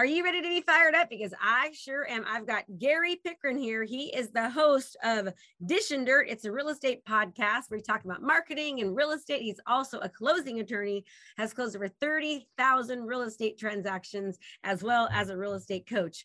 Are you ready to be fired up? Because I sure am. I've got Gary Pickren here. He is the host of Dishin' Dirt. It's a real estate podcast where we talk about marketing and real estate. He's also a closing attorney, has closed over 30,000 real estate transactions, as well as a real estate coach.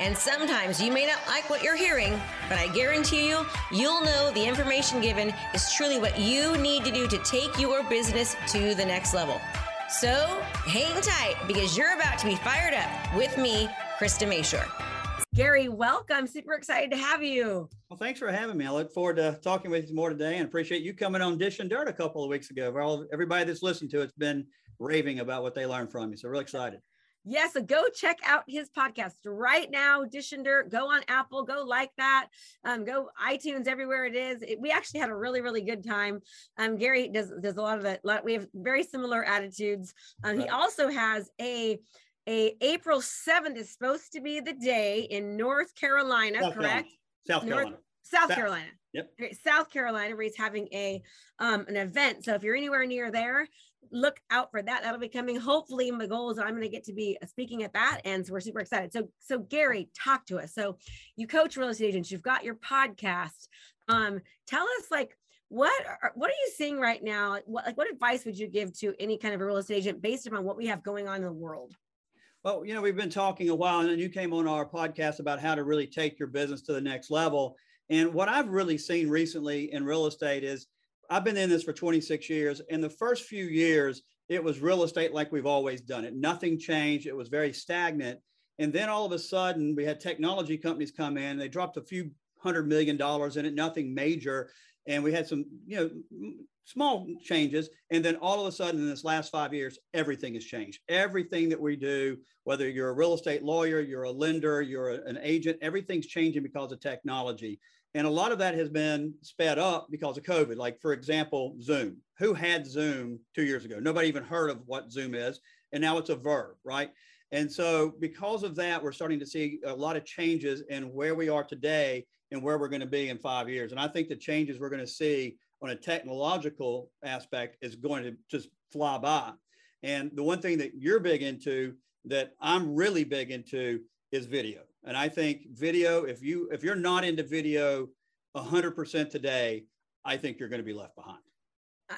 And sometimes you may not like what you're hearing, but I guarantee you, you'll know the information given is truly what you need to do to take your business to the next level. So hang tight because you're about to be fired up with me, Krista Mashore. Gary, welcome. Super excited to have you. Well, thanks for having me. I look forward to talking with you more today and appreciate you coming on Dishin' Dirt a couple of weeks ago. For all everybody that's listened to it's been raving about what they learned from you. So really excited. Yes, so go check out his podcast right now, Dishin' Dirt. Go on Apple, go like that. Um, go iTunes, everywhere it is. It, we actually had a really, really good time. Um, Gary does does a lot of it. We have very similar attitudes. Um. He also has a a April 7th is supposed to be the day in North Carolina, South correct? Carolina. South Carolina. North, South, South Carolina. Yep. South Carolina, where he's having a um, an event. So if you're anywhere near there, look out for that. That'll be coming. Hopefully, my goal is I'm going to get to be speaking at that, and so we're super excited. So, so Gary, talk to us. So, you coach real estate agents. You've got your podcast. Um, tell us like what are, what are you seeing right now? What like what advice would you give to any kind of a real estate agent based upon what we have going on in the world? Well, you know, we've been talking a while, and then you came on our podcast about how to really take your business to the next level. And what I've really seen recently in real estate is I've been in this for 26 years. In the first few years, it was real estate like we've always done it. Nothing changed. It was very stagnant. And then all of a sudden, we had technology companies come in. They dropped a few hundred million dollars in it, nothing major. And we had some, you know, small changes. And then all of a sudden, in this last five years, everything has changed. Everything that we do, whether you're a real estate lawyer, you're a lender, you're a, an agent, everything's changing because of technology. And a lot of that has been sped up because of COVID. Like, for example, Zoom. Who had Zoom two years ago? Nobody even heard of what Zoom is. And now it's a verb, right? And so, because of that, we're starting to see a lot of changes in where we are today and where we're going to be in five years. And I think the changes we're going to see on a technological aspect is going to just fly by. And the one thing that you're big into that I'm really big into is video. And I think video, if you if you're not into video 100% today, I think you're going to be left behind.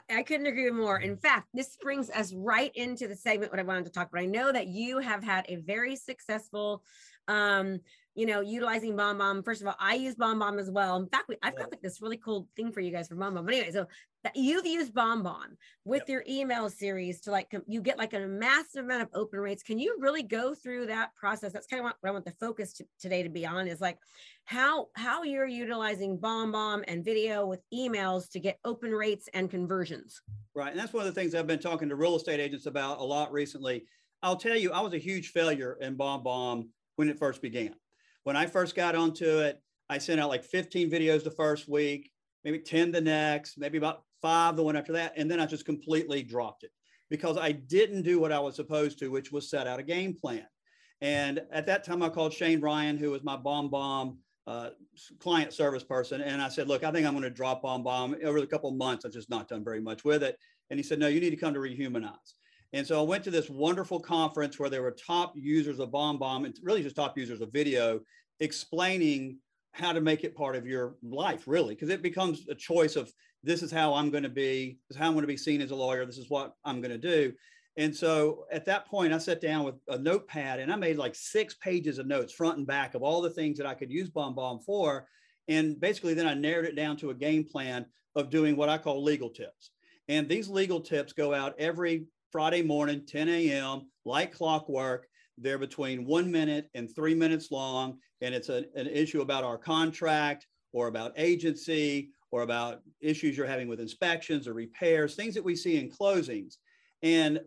I couldn't agree more. In fact, this brings us right into the segment what I wanted to talk about. I know that you have had a very successful um, you know, utilizing BombBomb. First of all, I use BombBomb as well. In fact, we, I've got like this really cool thing for you guys for BombBomb. But anyway, so that you've used BombBomb with yep. your email series to like you get like a massive amount of open rates. Can you really go through that process? That's kind of what I want the focus to, today to be on is like how how you're utilizing BombBomb and video with emails to get open rates and conversions. Right, and that's one of the things I've been talking to real estate agents about a lot recently. I'll tell you, I was a huge failure in BombBomb when it first began. When I first got onto it, I sent out like 15 videos the first week, maybe 10 the next, maybe about five the one after that. And then I just completely dropped it because I didn't do what I was supposed to, which was set out a game plan. And at that time, I called Shane Ryan, who was my BombBomb uh, client service person. And I said, look, I think I'm going to drop BombBomb over the couple months. I've just not done very much with it. And he said, no, you need to come to Rehumanize. And so I went to this wonderful conference where there were top users of BombBomb and really just top users of video explaining how to make it part of your life, really, because it becomes a choice of this is how I'm going to be, this is how I'm going to be seen as a lawyer, this is what I'm going to do. And so at that point, I sat down with a notepad and I made like six pages of notes, front and back, of all the things that I could use BombBomb for. And basically, then I narrowed it down to a game plan of doing what I call legal tips. And these legal tips go out every Friday morning, 10 a.m., like clockwork. They're between one minute and three minutes long. And it's a, an issue about our contract or about agency or about issues you're having with inspections or repairs, things that we see in closings. And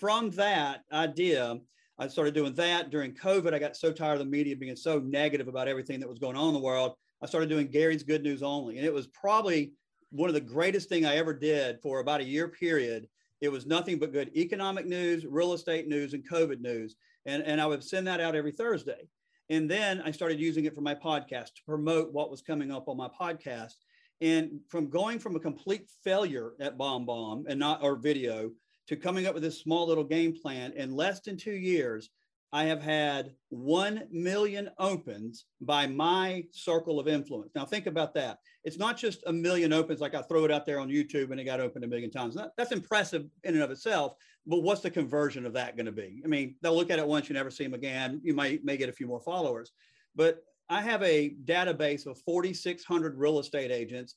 from that idea, I started doing that during COVID. I got so tired of the media being so negative about everything that was going on in the world. I started doing Gary's Good News Only. And it was probably one of the greatest thing I ever did for about a year period. It was nothing but good economic news, real estate news, and COVID news. And, and I would send that out every Thursday. And then I started using it for my podcast to promote what was coming up on my podcast. And from going from a complete failure at BombBomb and not or video to coming up with this small little game plan in less than two years, I have had 1 million opens by my circle of influence. Now, think about that. It's not just a million opens like I throw it out there on YouTube and it got opened a million times. That's impressive in and of itself. But what's the conversion of that going to be? I mean, they'll look at it once, you never see them again. You might may get a few more followers. But I have a database of 4,600 real estate agents.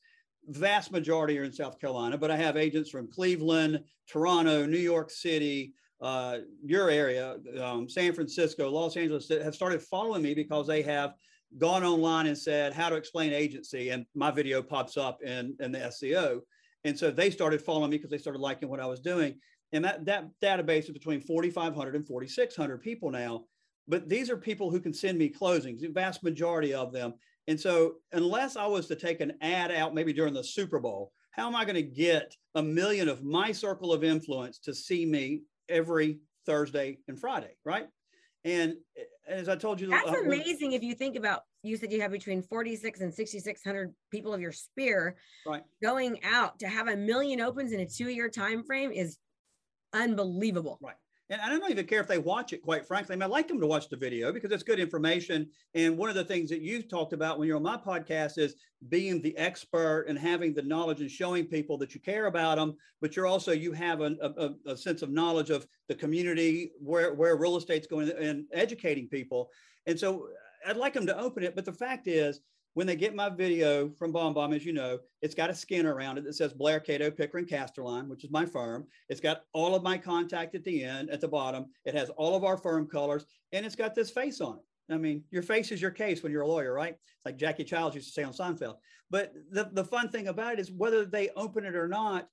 Vast majority are in South Carolina, but I have agents from Cleveland, Toronto, New York City, uh, your area, um, San Francisco, Los Angeles, that have started following me because they have gone online and said how to explain agency, and my video pops up in, in the SEO. And so they started following me because they started liking what I was doing. And that, that database is between 4,500 and 4,600 people now. But these are people who can send me closings, the vast majority of them. And so, unless I was to take an ad out maybe during the Super Bowl, how am I going to get a million of my circle of influence to see me every Thursday and Friday, right? And as I told you, that's uh, amazing. If you think about, you said you have between 46 and 6,600 people of your sphere, right? Going out to have a million opens in a two-year time frame is unbelievable. Right and I don't even care if they watch it, quite frankly. I, mean, I like them to watch the video because it's good information. And one of the things that you've talked about when you're on my podcast is being the expert and having the knowledge and showing people that you care about them, but you're also, you have a, a, a sense of knowledge of the community, where, where real estate's going and educating people. And so I'd like them to open it. But the fact is, when they get my video from BombBomb, as you know, it's got a skin around it that says Blair Cato Pickren Casterline, which is my firm. It's got all of my contact at the end, at the bottom. It has all of our firm colors, and it's got this face on it. I mean, your face is your case when you're a lawyer, right? It's like Jackie Chiles used to say on Seinfeld. But the, the fun thing about it is whether they open it or not,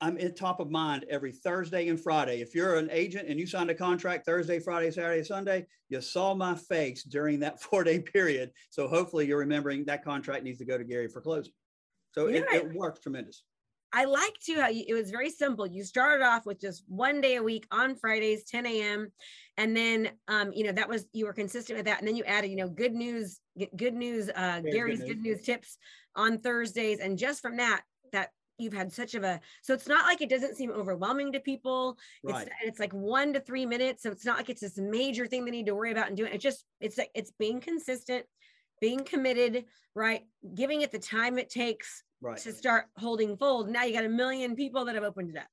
I'm in top of mind every Thursday and Friday. If you're an agent and you signed a contract Thursday, Friday, Saturday, Sunday, you saw my face during that four day period. So hopefully you're remembering that contract needs to go to Gary for closing. So it, it works tremendous. I like to how you, it was very simple. You started off with just one day a week on Fridays, 10 a.m. And then, um, you know, that was, you were consistent with that. And then you added, you know, good news, good news, uh, Gary's good news. good news tips on Thursdays. And just from that, that you've had such of a so it's not like it doesn't seem overwhelming to people. Right. it's it's like one to three minutes so it's not like it's this major thing they need to worry about and doing it. Just it's like it's being consistent being committed right? Giving it the time it takes right. to start holding fold. Now you got a million people that have opened it up.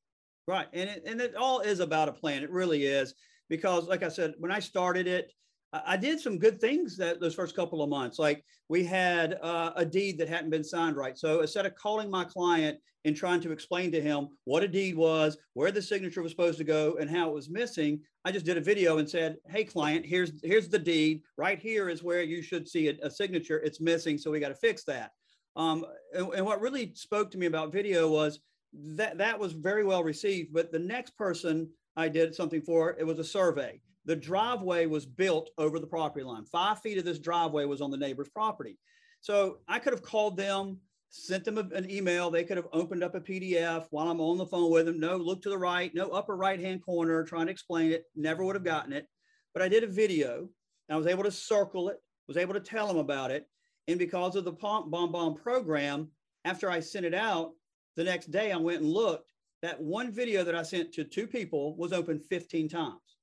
Right and it, and it all is about a plan. It really is because like i said when i started it I did some good things that those first couple of months. Like we had uh, a deed that hadn't been signed right. So instead of calling my client and trying to explain to him what a deed was, where the signature was supposed to go, and how it was missing, I just did a video and said, "Hey, client, here's here's the deed. Right here is where you should see a, a signature. It's missing, so we got to fix that." Um, and, and what really spoke to me about video was that that was very well received. But the next person I did something for, it was a survey the driveway was built over the property line. Five feet of this driveway was on the neighbor's property. So I could have called them, sent them an email. They could have opened up a PDF while I'm on the phone with them. No, look to the right, no upper right hand corner, trying to explain it. Never would have gotten it. But I did a video. I was able to circle it, was able to tell them about it. And because of the BombBomb program, after I sent it out, the next day I went and looked. That one video that I sent to two people was open 15 times.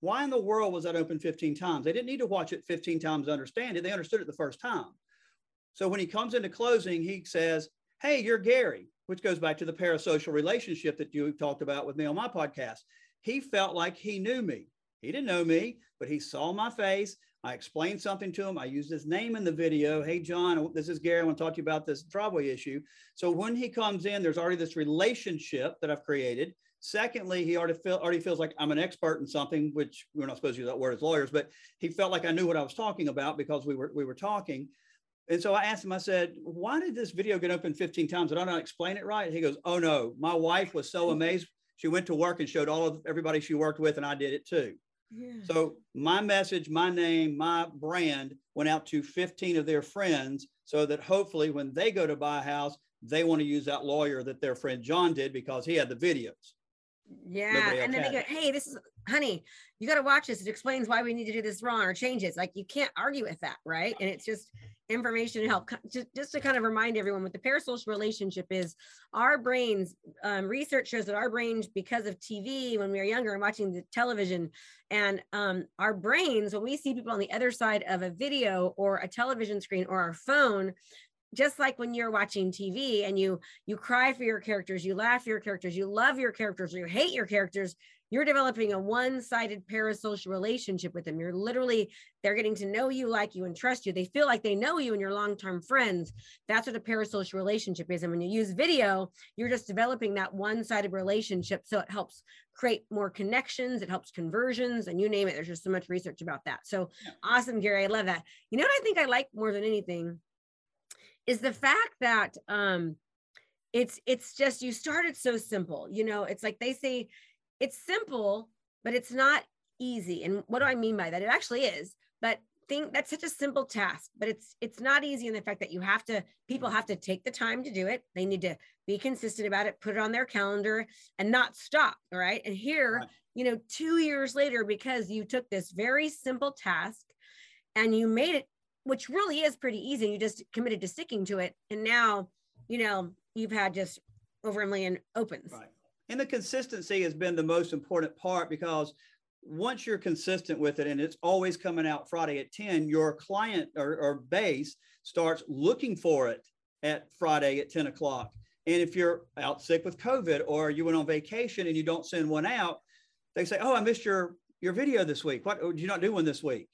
Why in the world was that open 15 times? They didn't need to watch it 15 times to understand it. They understood it the first time. So when he comes into closing, he says, Hey, you're Gary, which goes back to the parasocial relationship that you talked about with me on my podcast. He felt like he knew me. He didn't know me, but he saw my face. I explained something to him. I used his name in the video. Hey, John, this is Gary. I want to talk to you about this driveway issue. So when he comes in, there's already this relationship that I've created. Secondly, he already, feel, already feels like I'm an expert in something, which we're not supposed to use that word as lawyers, but he felt like I knew what I was talking about because we were we were talking. And so I asked him, I said, why did this video get open 15 times? Did I not explain it right? He goes, oh no, my wife was so amazed. She went to work and showed all of everybody she worked with, and I did it too. Yeah. So my message, my name, my brand went out to 15 of their friends so that hopefully when they go to buy a house, they want to use that lawyer that their friend John did because he had the videos. Yeah. And then they go, hey, this is honey, you got to watch this. It explains why we need to do this wrong or change it. like you can't argue with that, right? And it's just information to help just, just to kind of remind everyone what the parasocial relationship is our brains um, research shows that our brains because of tv when we were younger and watching the television and um, our brains when we see people on the other side of a video or a television screen or our phone just like when you're watching TV and you you cry for your characters, you laugh for your characters, you love your characters, or you hate your characters, you're developing a one-sided parasocial relationship with them. You're literally they're getting to know you like you and trust you. They feel like they know you and you're long-term friends. That's what a parasocial relationship is. And when you use video you're just developing that one-sided relationship. So it helps create more connections it helps conversions and you name it there's just so much research about that. So awesome gary i love that. You know what i think i like more than anything is the fact that um it's it's just you started so simple you know it's like they say it's simple, but it's not easy. And what do I mean by that? It actually is, but think that's such a simple task, but it's it's not easy in the fact that you have to people have to take the time to do it. They need to be consistent about it, put it on their calendar and not stop. All right. And here, right. you know, two years later, because you took this very simple task and you made it, which really is pretty easy, you just committed to sticking to it. And now, you know, you've had just over a million opens. Right. And the consistency has been the most important part because once you're consistent with it and it's always coming out Friday at 10, your client or, or base starts looking for it at Friday at 10 o'clock. And if you're out sick with COVID or you went on vacation and you don't send one out, they say, Oh, I missed your your video this week. What oh, did you not do one this week?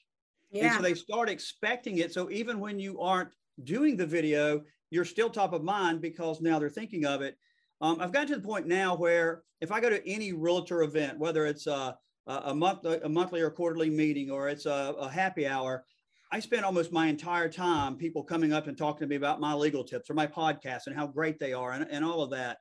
Yeah. And so they start expecting it. So even when you aren't doing the video, you're still top of mind because now they're thinking of it. Um, I've gotten to the point now where if I go to any realtor event, whether it's a, a month, a monthly or quarterly meeting, or it's a, a happy hour, I spend almost my entire time people coming up and talking to me about my legal tips or my podcast and how great they are and, and all of that.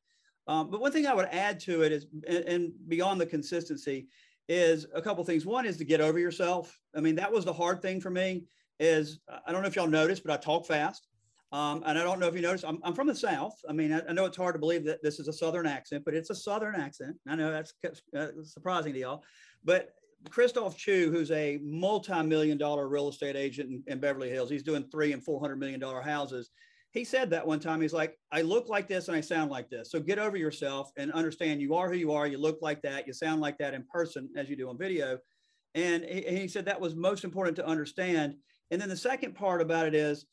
Um, but one thing I would add to it is, and, and beyond the consistency, is a couple things. One is to get over yourself. I mean, that was the hard thing for me. Is I don't know if y'all noticed, but I talk fast. Um, and I don't know if you noticed, I'm, I'm from the South. I mean, I, I, know it's hard to believe that this is a Southern accent, but it's a Southern accent. I know that's uh, surprising to y'all. But Christophe Choo, who's a multi-million dollar real estate agent in, in Beverly Hills, he's doing three and four hundred million dollar houses. He said that one time. He's like, I look like this and I sound like this. So get over yourself and understand you are who you are. You look like that. You sound like that in person as you do on video. And he, he said that was most important to understand. And then the second part about it is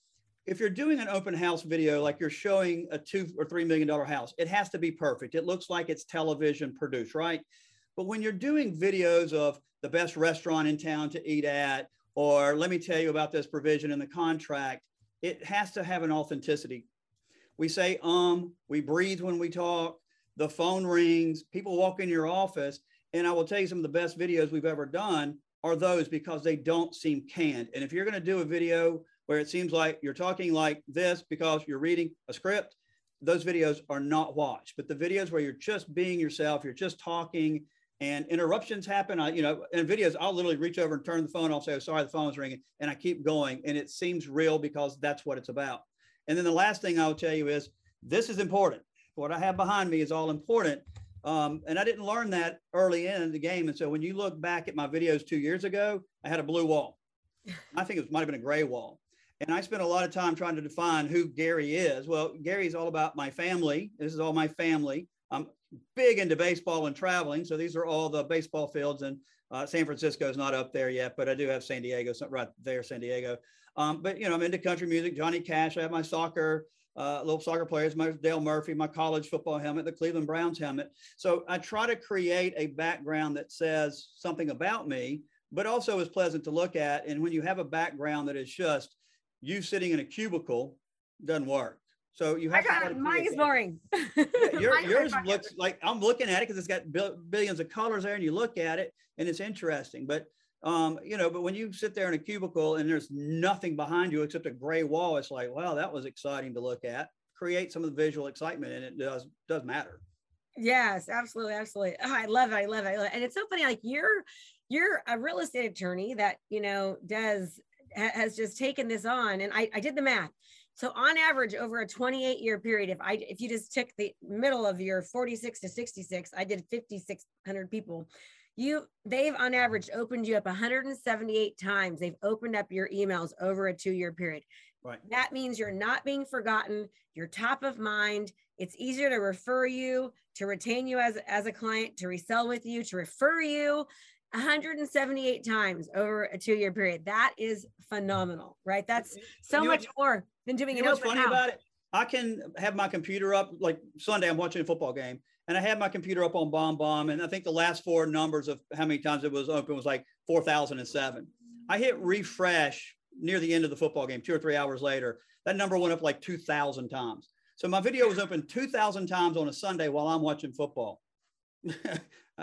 if you're doing an open house video, like you're showing a two or three million dollar house, it has to be perfect. It looks like it's television produced, right? But when you're doing videos of the best restaurant in town to eat at, or let me tell you about this provision in the contract, it has to have an authenticity. We say um, we breathe when we talk, the phone rings, people walk in your office, and I will tell you some of the best videos we've ever done are those because they don't seem canned. And if you're going to do a video where it seems like you're talking like this because you're reading a script, those videos are not watched. But the videos where you're just being yourself, you're just talking, and interruptions happen. I, you know, in videos, I'll literally reach over and turn the phone off, say, oh, sorry, the phone's ringing, and I keep going. And it seems real because that's what it's about. And then the last thing I'll tell you is this is important. What I have behind me is all important. Um, and I didn't learn that early in the game. And so when you look back at my videos two years ago, I had a blue wall. I think it might have been a gray wall. And I spent a lot of time trying to define who Gary is. Well, Gary's all about my family. This is all my family. I'm big into baseball and traveling. So these are all the baseball fields. And uh, San Francisco is not up there yet, but I do have San Diego, right there, San Diego. Um, but, you know, I'm into country music, Johnny Cash. I have my soccer, uh, little soccer players, my Dale Murphy, my college football helmet, the Cleveland Browns helmet. So I try to create a background that says something about me, but also is pleasant to look at. And when you have a background that is just you sitting in a cubicle doesn't work. So you have I got, to mine is boring. yeah, your, yours looks like I'm looking at it because it's got billions of colors there, and you look at it and it's interesting. But um, you know, but when you sit there in a cubicle and there's nothing behind you except a gray wall, it's like, wow, that was exciting to look at. Create some of the visual excitement, and it does does matter. Yes, absolutely, absolutely. Oh, I love it. I love it. And it's so funny. Like you're you're a real estate attorney that you know does ha, has just taken this on and I, I did the math so on average over a 28 year period if i if you just took the middle of your 46 to 66 i did 5600 people. You they've on average opened you up 178 times. They've opened up your emails over a two year period. Right. That means you're not being forgotten. You're top of mind. It's easier to refer you to retain you as, as a client to resell with you to refer you 178 times over a two year period. That is phenomenal, right? That's so much more than doing you know what's funny house. about it? I can have my computer up like Sunday, I'm watching a football game and I have my computer up on BombBomb. And I think the last four numbers of how many times it was open was like 4,007. I hit refresh near the end of the football game, two or three hours later. That number went up like 2,000 times. So my video was open 2,000 times on a Sunday while I'm watching football.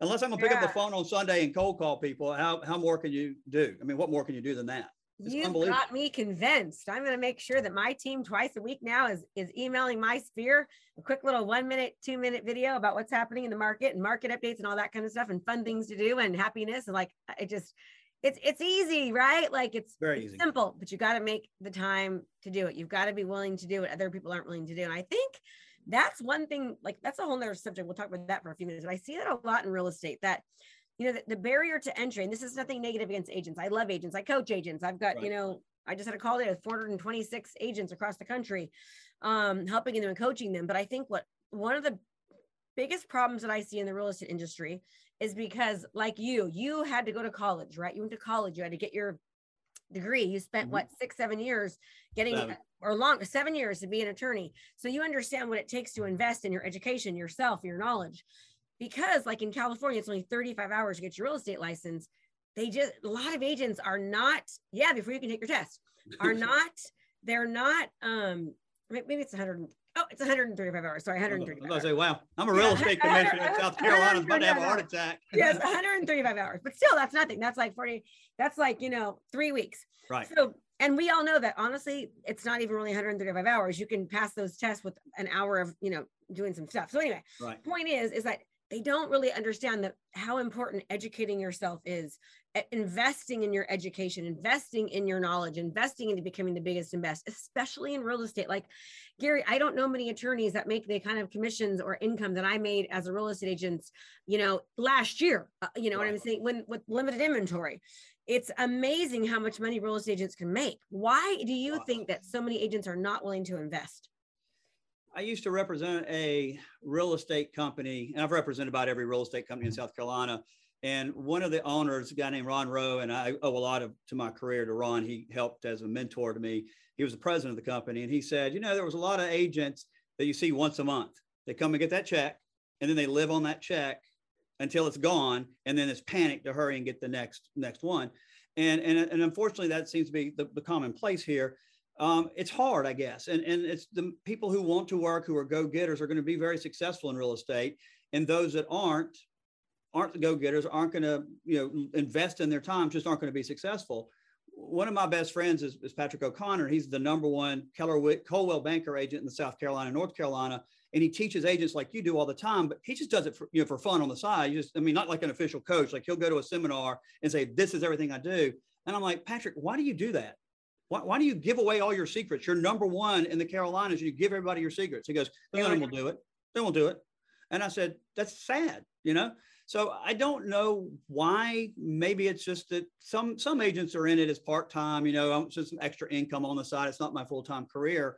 unless I'm gonna pick yeah. up the phone on Sunday and cold call people, how, how more can you do? I mean, what more can you do than that? It's You've got me convinced. I'm going to make sure that my team twice a week now is is emailing my sphere a quick little one minute, two minute video about what's happening in the market and market updates and all that kind of stuff and fun things to do and happiness and like it just it's it's easy, right? Like it's very easy. simple, but you got to make the time to do it. You've got to be willing to do what other people aren't willing to do. And I think that's one thing like that's a whole nother subject we'll talk about that for a few minutes but i see that a lot in real estate that you know the, the barrier to entry and this is nothing negative against agents i love agents i coach agents i've got right. you know i just had a call today with 426 agents across the country um, helping them and coaching them but i think what one of the biggest problems that i see in the real estate industry is because like you you had to go to college right you went to college you had to get your degree. You spent mm-hmm. what six, seven years getting seven. or long seven years to be an attorney. So you understand what it takes to invest in your education, yourself, your knowledge. Because like in California, it's only 35 hours to get your real estate license. They just a lot of agents are not, yeah, before you can take your test, are not, they're not um maybe it's 100 Oh, it's 135 hours. Sorry, 135. I was say, wow, I'm a real estate commissioner in South Carolina. I'm about to have a heart attack. yes, 135 hours, but still, that's nothing. That's like 40. That's like you know three weeks. Right. So, and we all know that honestly, it's not even really 135 hours. You can pass those tests with an hour of you know doing some stuff. So anyway, right. point is, is that they don't really understand that how important educating yourself is investing in your education investing in your knowledge investing into becoming the biggest and best especially in real estate like gary i don't know many attorneys that make the kind of commissions or income that i made as a real estate agent you know last year uh, you know right. what i'm saying when with limited inventory it's amazing how much money real estate agents can make why do you think that so many agents are not willing to invest I used to represent a real estate company, and I've represented about every real estate company in South Carolina. And one of the owners, a guy named Ron Rowe, and I owe a lot of to my career to Ron. He helped as a mentor to me. He was the president of the company, and he said, you know, there was a lot of agents that you see once a month. They come and get that check, and then they live on that check until it's gone, and then it's panic to hurry and get the next next one. And and, and unfortunately, that seems to be the, the commonplace here um, it's hard, I guess. And, and it's the people who want to work, who are go getters, are going to be very successful in real estate. And those that aren't, aren't the go getters, aren't going to you know invest in their time, just aren't going to be successful. One of my best friends is, is Patrick O'Connor. He's the number one Keller Coldwell banker agent in the South Carolina, North Carolina, and he teaches agents like you do all the time. But he just does it for you know for fun on the side. You just, I mean, not like an official coach. Like he'll go to a seminar and say, "This is everything I do." And I'm like, Patrick, why do you do that? Why, why do you give away all your secrets? You're number one in the Carolinas. You give everybody your secrets. He goes, of them will do it. They won't do it. And I said, that's sad, you know? So I don't know why. Maybe it's just that some some agents are in it as part time. You know, just some extra income on the side. It's not my full time career,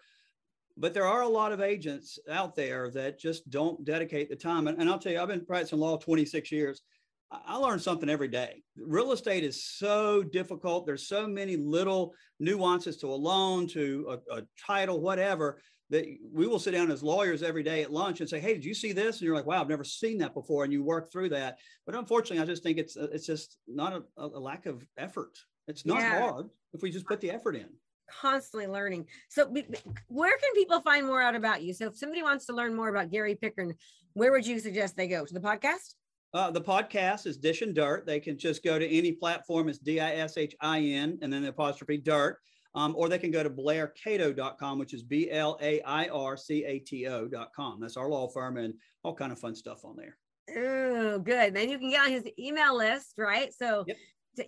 but there are a lot of agents out there that just don't dedicate the time. And, and I'll tell you, I've been practicing law 26 years. I learn something every day. Real estate is so difficult. There's so many little nuances to a loan, to a, a, title, whatever, that we will sit down as lawyers every day at lunch and say, "Hey, did you see this?" And you're like, "Wow, I've never seen that before," and you work through that. But unfortunately, I just think it's it's just not a, a lack of effort. It's not yeah. hard if we just put the effort in. Constantly learning. So, where can people find more out about you? So, if somebody wants to learn more about Gary Pickren, where would you suggest they go to the podcast? Uh, the podcast is Dishin' Dirt. They can just go to any platform. It's D I S H I N and then the apostrophe dirt. Um, or they can go to blaircato.com, which is B L A I R C A T O.com. That's our law firm and all kind of fun stuff on there. Oh, good. Then you can get on his email list, right? So Yep.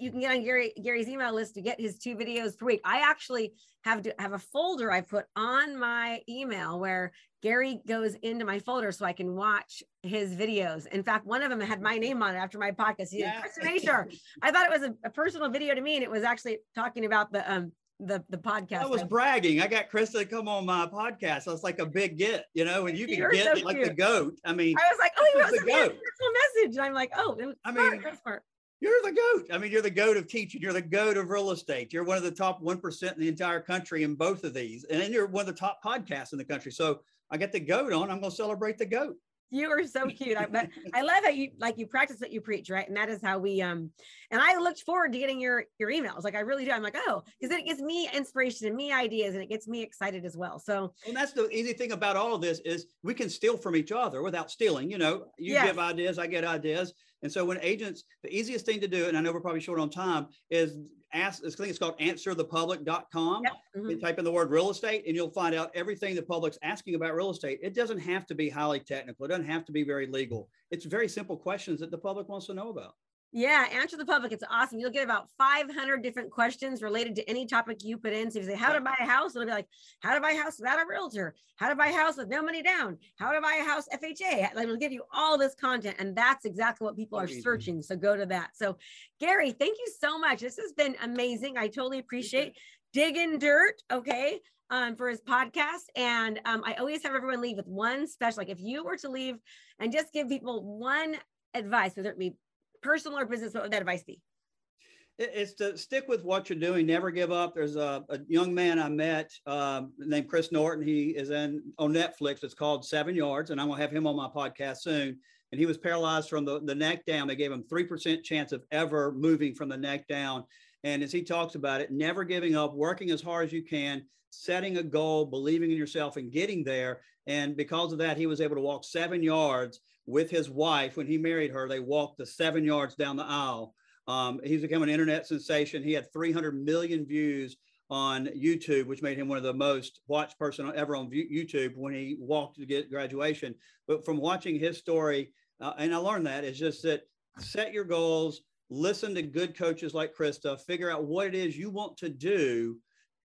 You can get on Gary Gary's email list to get his two videos per week. I actually have to have a folder I put on my email where Gary goes into my folder so I can watch his videos. In fact, one of them had my name on it after my podcast. He Yeah. Krista Mashore. I thought it was a, a personal video to me, and it was actually talking about the um the the podcast. I was bragging. I got Krista to come on my podcast. That's like a big get, you know, and you can You're get so like the goat. I mean, I was like, oh, he This wrote is some the goat. personal message, and I'm like, oh, I mean, smart. You're the goat. I mean, you're the goat of teaching. You're the goat of real estate. You're one of the top 1% in the entire country in both of these. And then you're one of the top podcasts in the country. So I get the goat on. I'm going to celebrate the goat. You are so cute. I, but I love how you like you practice what you preach, right? And that is how we um and I looked forward to getting your your emails. Like I really do. I'm like, oh, because then it gives me inspiration and me ideas and it gets me excited as well. So And that's the easy thing about all of this is we can steal from each other without stealing. You know, you Yes. give ideas, I get ideas. And so when agents, the easiest thing to do, and I know we're probably short on time, is ask, I think it's called answerthepublic.com. yep. mhm. You type in the word real estate and you'll find out everything the public's asking about real estate. It doesn't have to be highly technical. It doesn't have to be very legal. It's very simple questions that the public wants to know about. Yeah, answer the public. It's awesome. You'll get about 500 different questions related to any topic you put in. So if you say, how to buy a house, it'll be like, how to buy a house without a realtor, how to buy a house with no money down, how to buy a house FHA. Like, it'll give you all this content. And that's exactly what people are searching. So go to that. So, Gary, thank you so much. This has been amazing. I totally appreciate digging dirt. Okay. Um, for his podcast. And um, I always have everyone leave with one special. Like, if you were to leave and just give people one advice, whether it be personal or business, what would that advice be? It's to stick with what you're doing, never give up. There's a, a young man I met um, named Chris Norton. He is in on Netflix. It's called Seven Yards, and I'm gonna have him on my podcast soon. And he was paralyzed from the, the neck down. They gave him three percent chance of ever moving from the neck down. And as he talks about it, never giving up, working as hard as you can, setting a goal, believing in yourself, and getting there. And because of that, he was able to walk seven yards with his wife. When he married her, they walked the seven yards down the aisle. Um, he's become an internet sensation. He had 300 million views on YouTube, which made him one of the most watched person ever on YouTube when he walked to get graduation. But from watching his story, uh, and I learned that is just that set your goals, listen to good coaches like Krista, figure out what it is you want to do,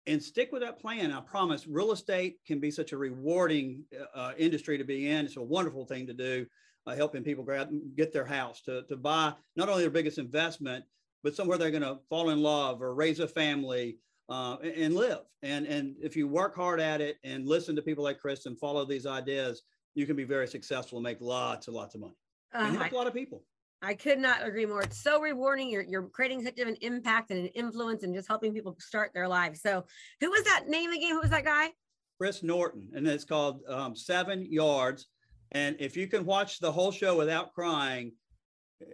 and stick with that plan. I promise, real estate can be such a rewarding uh, industry to be in. It's a wonderful thing to do uh, helping people grab, get their house to, to buy not only their biggest investment, but somewhere they're going to fall in love or raise a family uh, and, and live. And, and if you work hard at it and listen to people like Chris and follow these ideas, you can be very successful and make lots and lots of money and Uh, help I, a lot of people. I could not agree more. It's so rewarding. You're, you're creating such an impact and an influence and just helping people start their lives. So who was that name again? Who was that guy? Chris Norton, and it's called um, Seven Yards. And if you can watch the whole show without crying, eh,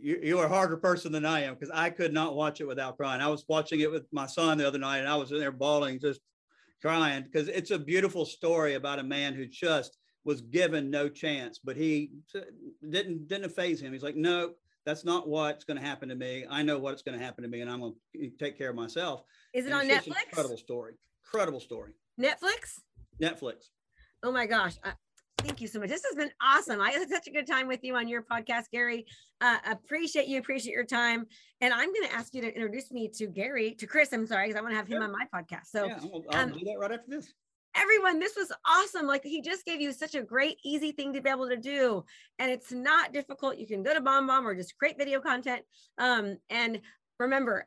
you, you're a harder person than I am because I could not watch it without crying. I was watching it with my son the other night, and I was in there bawling, just crying because it's a beautiful story about a man who just was given no chance, but he didn't didn't phase him. He's like, no, that's not what's going to happen to me. I know what's going to happen to me, and I'm going to take care of myself. Is it And on it's just an Netflix? Incredible story. Incredible story. Netflix? Netflix. Oh my gosh. Uh, thank you so much. This has been awesome. I had such a good time with you on your podcast, Gary. Uh, appreciate you. Appreciate your time. And I'm going to ask you to introduce me to Gary, to Chris. I'm sorry, because I want to have him Sure. on my podcast. So, yeah, I'll, I'll um, do that right after this. everyone, this was awesome. Like he just gave you such a great, easy thing to be able to do. And it's not difficult. You can go to BombBomb or just create video content. Um, and remember,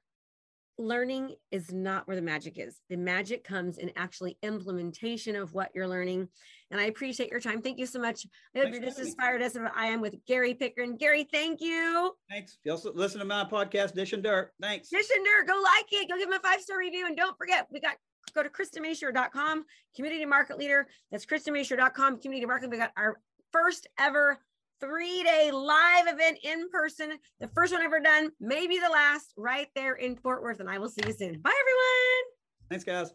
learning is not where the magic is. The magic comes in actually implementation of what you're learning. And I appreciate your time. Thank you so much. I hope Thanks you're just as fired as I am with Gary Pickren. Gary, thank you. Thanks. You also listen to my podcast, Dishin' Dirt. Thanks. Dishin' Dirt, go like it, go give him a five star review. And don't forget, we got go to KristaMashore.com, community market leader. That's KristaMashore.com, community market. We got our first ever three day live event in person. The first one ever done, maybe the last, right there in Fort Worth. And I will see you soon. Bye, everyone. Thanks, guys.